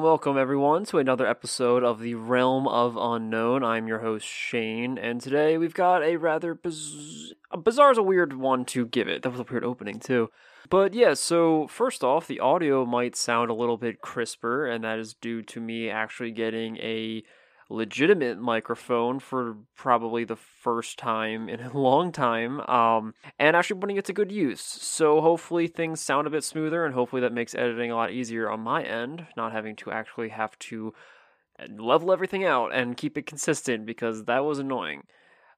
And welcome everyone to another episode of the Realm of Unknown. I'm your host Shane, and today we've got a rather biz- bizarre is a weird one to give it. That was a weird opening too. But yeah, so first off, the audio might sound a little bit crisper, and that is due to me actually getting a legitimate microphone for probably the first time in a long time um, and actually putting it to good use. So hopefully things sound a bit smoother and hopefully that makes editing a lot easier on my end not having to actually have to uh, level everything out and keep it consistent because that was annoying.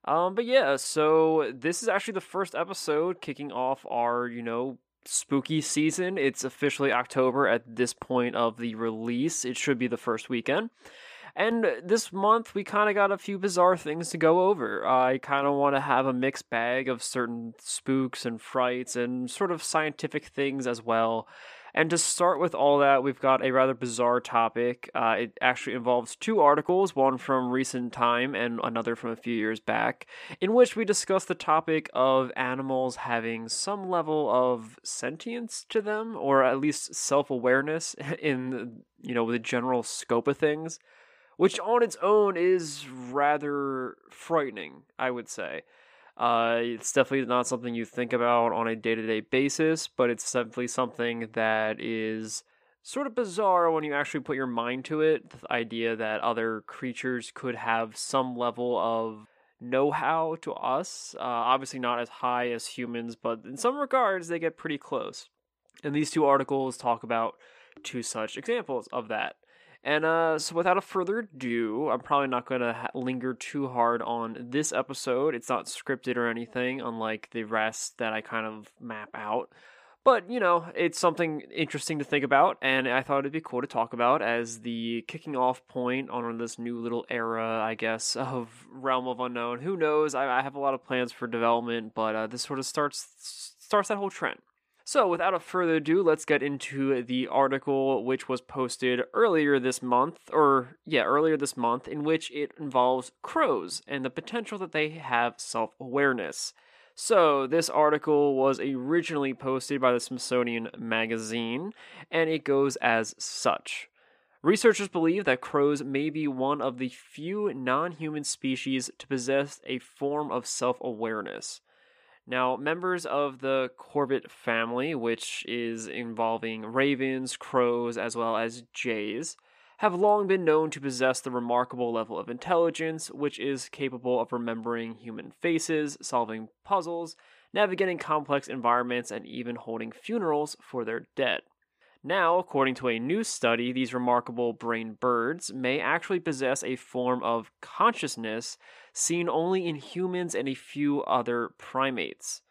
Um, but yeah so this is actually the first episode kicking off our you know spooky season. It's officially october at this point of the release. It should be the first weekend and this month, we kind of got a few bizarre things to go over. I kind of want to have a mixed bag of certain spooks and frights and sort of scientific things as well. And to start with all that, we've got a rather bizarre topic. Uh, it actually involves two articles, one from recent time and another from a few years back, in which we discuss the topic of animals having some level of sentience to them, or at least self awareness in you know the general scope of things which on its own is rather frightening, I would say. Uh, it's definitely not something you think about on a day to day basis, but it's definitely something that is sort of bizarre when you actually put your mind to it. The idea that other creatures could have some level of know how to us. Uh, obviously, not as high as humans, but in some regards, they get pretty close. And these two articles talk about two such examples of that. And uh, so, without a further ado, I'm probably not going to ha- linger too hard on this episode. It's not scripted or anything, unlike the rest that I kind of map out. But, you know, it's something interesting to think about, and I thought it'd be cool to talk about as the kicking off point on this new little era, I guess, of Realm of Unknown. Who knows? I, I have a lot of plans for development, but uh, this sort of starts starts that whole trend. So, without further ado, let's get into the article which was posted earlier this month, or yeah, earlier this month, in which it involves crows and the potential that they have self awareness. So, this article was originally posted by the Smithsonian Magazine, and it goes as such. Researchers believe that crows may be one of the few non human species to possess a form of self awareness. Now, members of the corvid family, which is involving ravens, crows, as well as jays, have long been known to possess the remarkable level of intelligence which is capable of remembering human faces, solving puzzles, navigating complex environments, and even holding funerals for their dead. Now, according to a new study, these remarkable brain birds may actually possess a form of consciousness seen only in humans and a few other primates.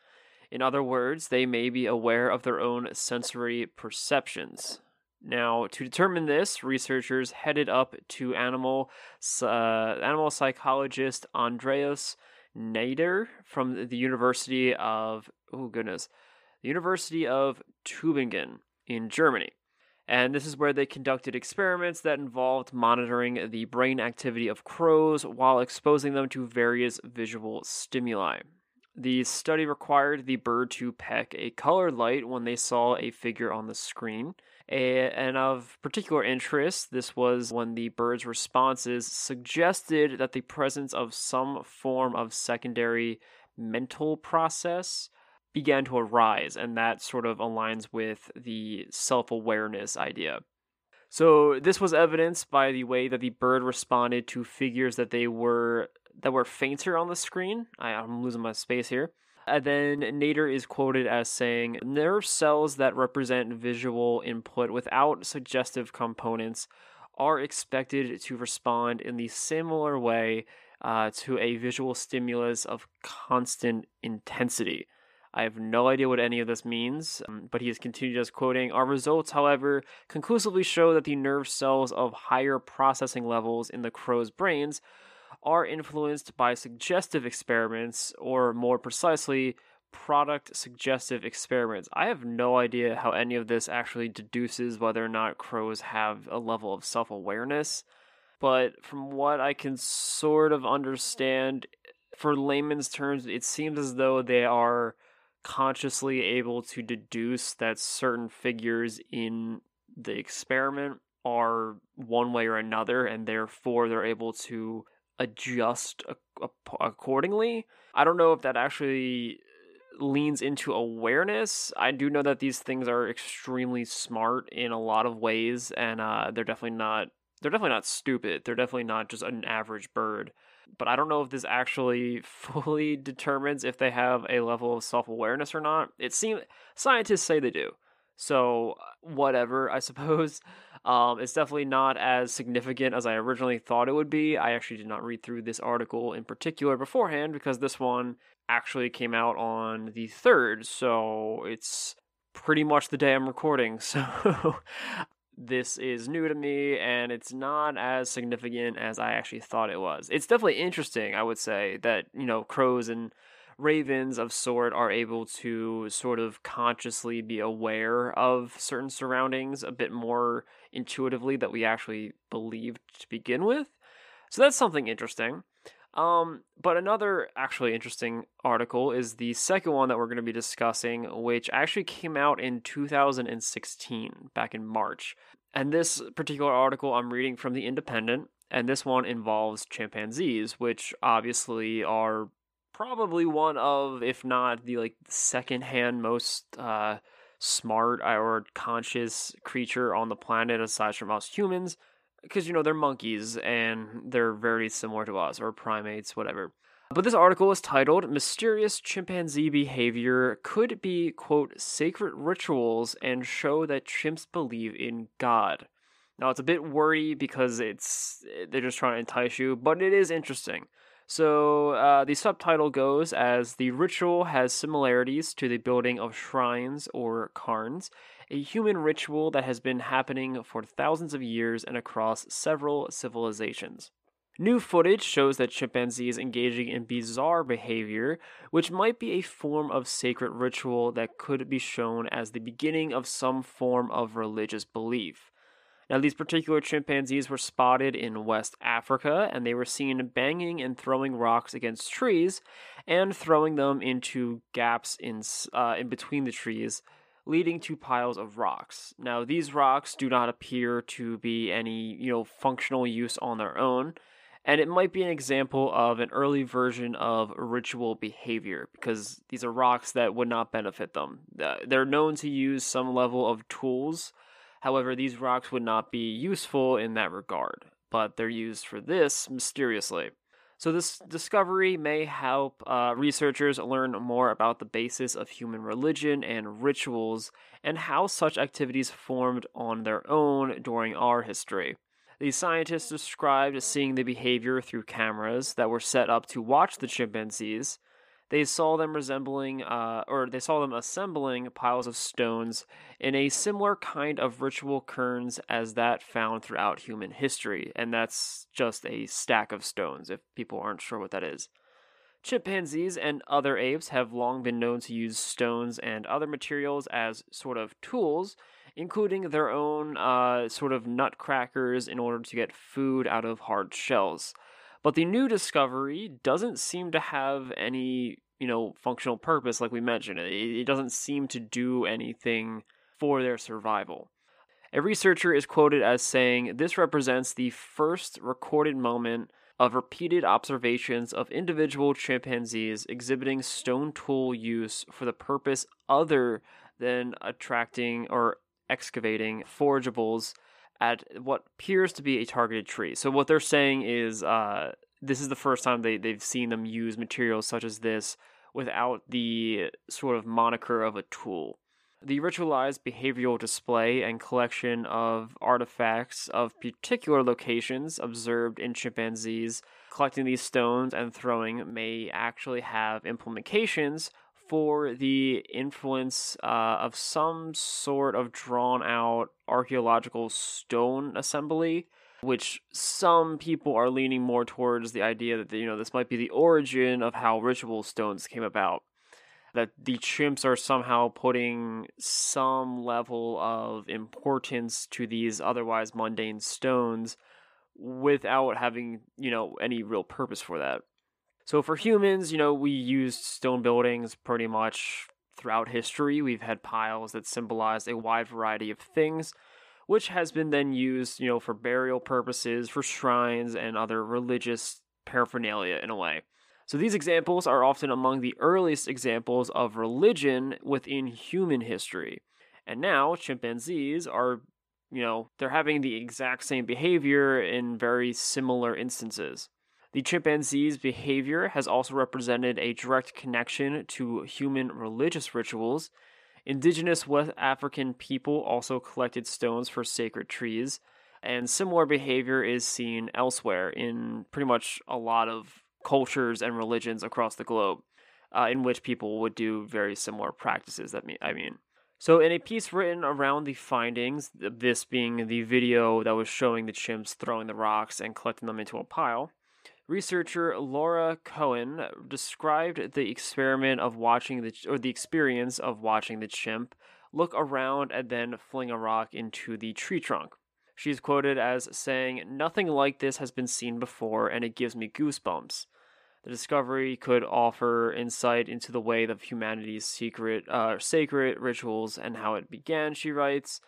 In other words, they may be aware of their own sensory perceptions. Now, to determine this, researchers headed up to animal uh, animal psychologist Andreas Nader from the University of oh goodness, the University of Tübingen in Germany. And this is where they conducted experiments that involved monitoring the brain activity of crows while exposing them to various visual stimuli. The study required the bird to peck a colored light when they saw a figure on the screen. and of particular interest, this was when the bird's responses suggested that the presence of some form of secondary mental process began to arise, and that sort of aligns with the self awareness idea. So this was evidenced by the way that the bird responded to figures that they were that were fainter on the screen. I, am losing my space here. And then Nader is quoted as saying, "Nerve cells that represent visual input without suggestive components are expected to respond in the similar way uh, to a visual stimulus of constant intensity." I have no idea what any of this means, um, but he has continued as quoting Our results, however, conclusively show that the nerve cells of higher processing levels in the crow's brains are influenced by suggestive experiments, or more precisely, product suggestive experiments. I have no idea how any of this actually deduces whether or not crows have a level of self awareness, but from what I can sort of understand, for layman's terms, it seems as though they are consciously able to deduce that certain figures in the experiment are one way or another, and therefore they're able to adjust accordingly. I don't know if that actually leans into awareness. I do know that these things are extremely smart in a lot of ways, and uh, they're definitely not they're definitely not stupid. They're definitely not just an average bird. But I don't know if this actually fully determines if they have a level of self awareness or not. It seems scientists say they do. So whatever, I suppose. Um, it's definitely not as significant as I originally thought it would be. I actually did not read through this article in particular beforehand because this one actually came out on the 3rd, so it's pretty much the day I'm recording. So this is new to me and it's not as significant as I actually thought it was. It's definitely interesting, I would say, that, you know, crows and ravens of sort are able to sort of consciously be aware of certain surroundings a bit more intuitively that we actually believed to begin with. So that's something interesting. Um, but another actually interesting article is the second one that we're going to be discussing, which actually came out in 2016, back in March. And this particular article I'm reading from The Independent, and this one involves chimpanzees, which obviously are probably one of, if not the like second-hand most uh, smart or conscious creature on the planet aside from us humans, because you know they're monkeys and they're very similar to us or primates, whatever. But this article is titled Mysterious Chimpanzee Behavior Could Be, quote, Sacred Rituals and Show That Chimps Believe in God. Now, it's a bit wordy because it's they're just trying to entice you, but it is interesting. So uh, the subtitle goes as the ritual has similarities to the building of shrines or cairns, a human ritual that has been happening for thousands of years and across several civilizations. New footage shows that chimpanzees engaging in bizarre behavior, which might be a form of sacred ritual that could be shown as the beginning of some form of religious belief. Now, these particular chimpanzees were spotted in West Africa, and they were seen banging and throwing rocks against trees and throwing them into gaps in, uh, in between the trees, leading to piles of rocks. Now, these rocks do not appear to be any, you know, functional use on their own, and it might be an example of an early version of ritual behavior because these are rocks that would not benefit them. They're known to use some level of tools However, these rocks would not be useful in that regard, but they're used for this mysteriously. So, this discovery may help uh, researchers learn more about the basis of human religion and rituals and how such activities formed on their own during our history. The scientists described seeing the behavior through cameras that were set up to watch the chimpanzees, they saw them resembling, uh, or they saw them assembling piles of stones in a similar kind of ritual cairns as that found throughout human history, and that's just a stack of stones, if people aren't sure what that is. Chimpanzees and other apes have long been known to use stones and other materials as sort of tools, including their own uh, sort of nutcrackers in order to get food out of hard shells. But the new discovery doesn't seem to have any, you know, functional purpose, like we mentioned. It, it doesn't seem to do anything for their survival. A researcher is quoted as saying, This represents the first recorded moment of repeated observations of individual chimpanzees exhibiting stone tool use for the purpose other than attracting or excavating forageables at what appears to be a targeted tree. So what they're saying is uh, this is the first time they, they've seen them use materials such as this without the sort of moniker of a tool. The ritualized behavioral display and collection of artifacts of particular locations observed in chimpanzees collecting these stones and throwing may actually have implications for the influence uh, of some sort of drawn out archaeological stone assembly, which some people are leaning more towards the idea that you know this might be the origin of how ritual stones came about. That the chimps are somehow putting some level of importance to these otherwise mundane stones without having, you know, any real purpose for that. So for humans, you know, we used stone buildings pretty much throughout history. We've had piles that symbolize a wide variety of things, which has been then used, you know, for burial purposes, for shrines, and other religious paraphernalia in a way. So these examples are often among the earliest examples of religion within human history. And now chimpanzees are, you know, they're having the exact same behavior in very similar instances. The chimpanzee's behavior has also represented a direct connection to human religious rituals. Indigenous West African people also collected stones for sacred trees, and similar behavior is seen elsewhere in pretty much a lot of cultures and religions across the globe, uh, in which people would do very similar practices. That mean, I mean. So, in a piece written around the findings, this being the video that was showing the chimps throwing the rocks and collecting them into a pile, researcher Laura Cohen described the experiment of watching the or the experience of watching the chimp look around and then fling a rock into the tree trunk. She's quoted as saying, Nothing like this has been seen before, and it gives me goosebumps. The discovery could offer insight into the way of humanity's secret, uh, sacred rituals and how it began, she writes.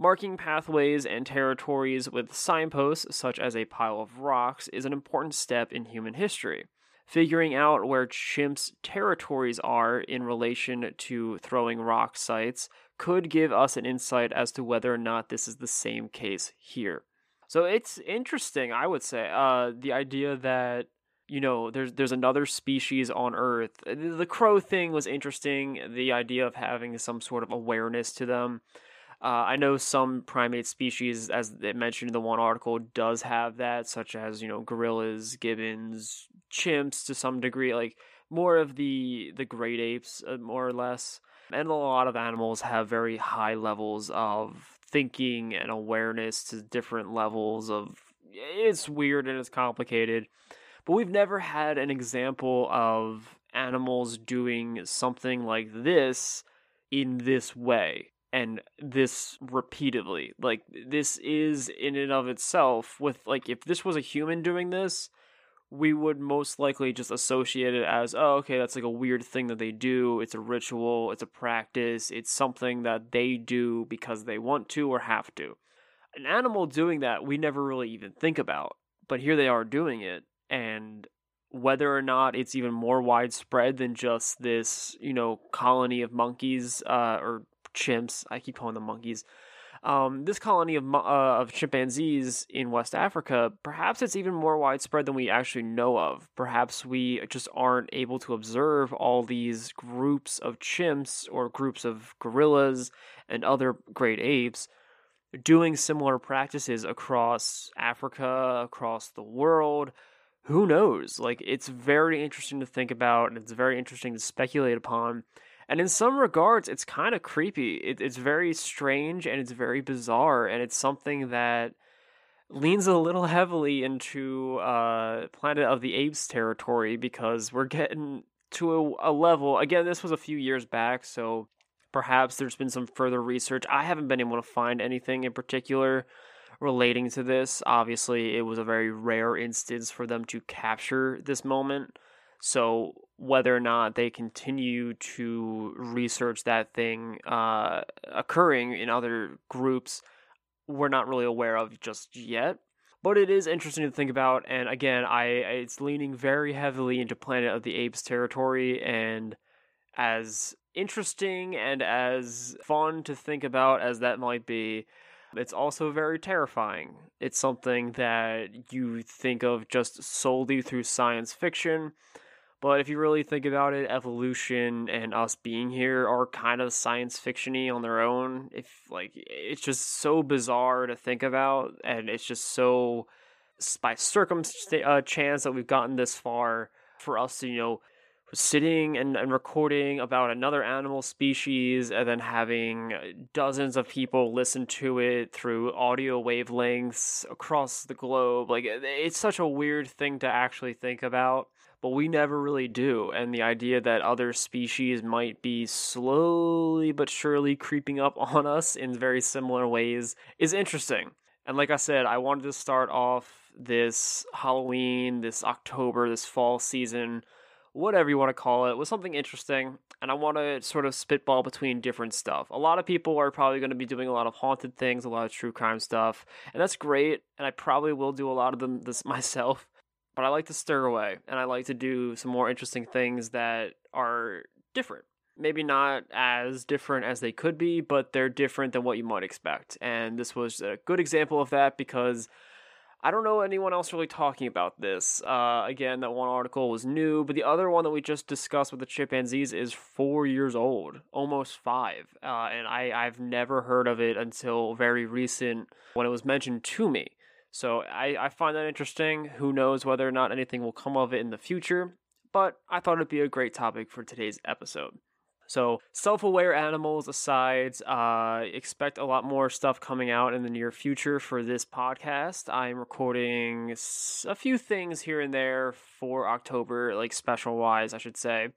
Marking pathways and territories with signposts, such as a pile of rocks, is an important step in human history. Figuring out where chimps' territories are in relation to throwing rock sites could give us an insight as to whether or not this is the same case here. So it's interesting, I would say, uh, the idea that you know there's there's another species on Earth. The crow thing was interesting. The idea of having some sort of awareness to them. Uh, I know some primate species, as it mentioned in the one article, does have that, such as you know gorillas, gibbons, chimps to some degree, like more of the the great apes, uh, more or less. And a lot of animals have very high levels of thinking and awareness to different levels of. It's weird and it's complicated, but we've never had an example of animals doing something like this in this way and this repeatedly. Like this is in and of itself with like if this was a human doing this, we would most likely just associate it as, oh, okay, that's like a weird thing that they do. It's a ritual, it's a practice, it's something that they do because they want to or have to. An animal doing that, we never really even think about. But here they are doing it, and whether or not it's even more widespread than just this, you know, colony of monkeys uh, or chimps. I keep calling them monkeys. Um, this colony of uh, of chimpanzees in West Africa, perhaps it's even more widespread than we actually know of. Perhaps we just aren't able to observe all these groups of chimps or groups of gorillas and other great apes doing similar practices across Africa, across the world. Who knows? Like, it's very interesting to think about, and it's very interesting to speculate upon. And in some regards, it's kind of creepy. It, it's very strange and it's very bizarre, and it's something that leans a little heavily into uh, Planet of the Apes territory because we're getting to a, a level. Again, this was a few years back, so perhaps there's been some further research. I haven't been able to find anything in particular relating to this. Obviously, it was a very rare instance for them to capture this moment. So whether or not they continue to research that thing uh, occurring in other groups, we're not really aware of just yet. But it is interesting to think about, and again, I it's leaning very heavily into Planet of the Apes territory, and as interesting and as fun to think about as that might be, it's also very terrifying. It's something that you think of just solely through science fiction but if you really think about it, evolution and us being here are kind of science fictiony on their own. If like it's just so bizarre to think about, and it's just so by circumstance uh, chance that we've gotten this far for us to you know sitting and, and recording about another animal species and then having dozens of people listen to it through audio wavelengths across the globe like it's such a weird thing to actually think about but we never really do. And the idea that other species might be slowly but surely creeping up on us in very similar ways is interesting. And like I said, I wanted to start off this Halloween, this October, this fall season whatever you want to call it, with something interesting. And I want to sort of spitball between different stuff. A lot of people are probably going to be doing a lot of haunted things, a lot of true crime stuff, and that's great. And I probably will do a lot of them this myself. But I like to stir away, and I like to do some more interesting things that are different maybe not as different as they could be, but they're different than what you might expect. And this was a good example of that because I don't know anyone else really talking about this. Uh, again, that one article was new, but the other one that we just discussed with the chimpanzees is four years old, almost five. Uh, and I, I've never heard of it until very recent when it was mentioned to me. So I, I find that interesting. Who knows whether or not anything will come of it in the future, but I thought it'd be a great topic for today's episode. So, self aware animals aside, uh, expect a lot more stuff coming out in the near future for this podcast. I'm recording a few things here and there for October, like special wise, I should say.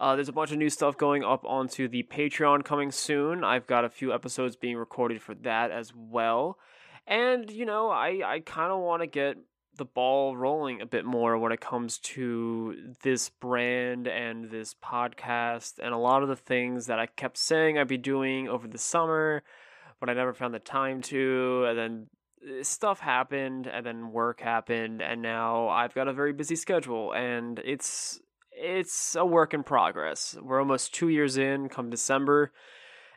Uh, there's a bunch of new stuff going up onto the Patreon coming soon. I've got a few episodes being recorded for that as well. And, you know, I, I kind of want to get the ball rolling a bit more when it comes to this brand and this podcast and a lot of the things that I kept saying I'd be doing over the summer, but I never found the time to. And then eh, stuff happened, and then work happened, and now I've got a very busy schedule, and it's it's a work in progress. We're almost two years in, come December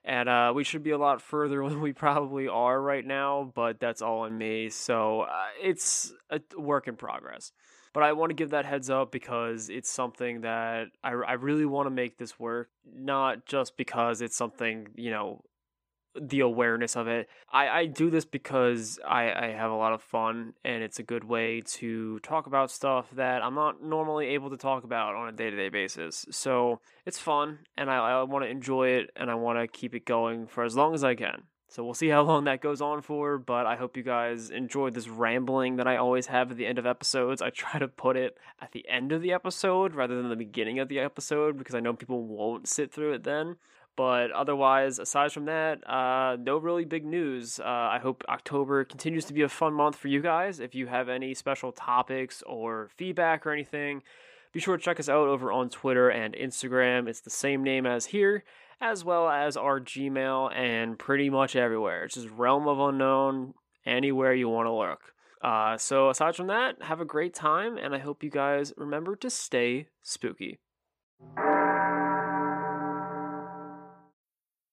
and uh, we should be a lot further than we probably are right now, but that's all on me. So uh, it's a work in progress. But I want to give that heads up because it's something that I, I really want to make this work, not just because it's something, you know, the awareness of it. I, I do this because I, I have a lot of fun and it's a good way to talk about stuff that I'm not normally able to talk about on a day to day basis. So it's fun and I, I want to enjoy it and I want to keep it going for as long as I can. So we'll see how long that goes on for, but I hope you guys enjoyed this rambling that I always have at the end of episodes. I try to put it at the end of the episode rather than the beginning of the episode because I know people won't sit through it then. But otherwise, aside from that, uh, no really big news. Uh, I hope October continues to be a fun month for you guys. If you have any special topics or feedback or anything, be sure to check us out over on Twitter and Instagram. It's the same name as here, as well as our Gmail and pretty much everywhere. It's just Realm of Unknown, anywhere you want to look. Uh, so, aside from that, have a great time, and I hope you guys remember to stay spooky.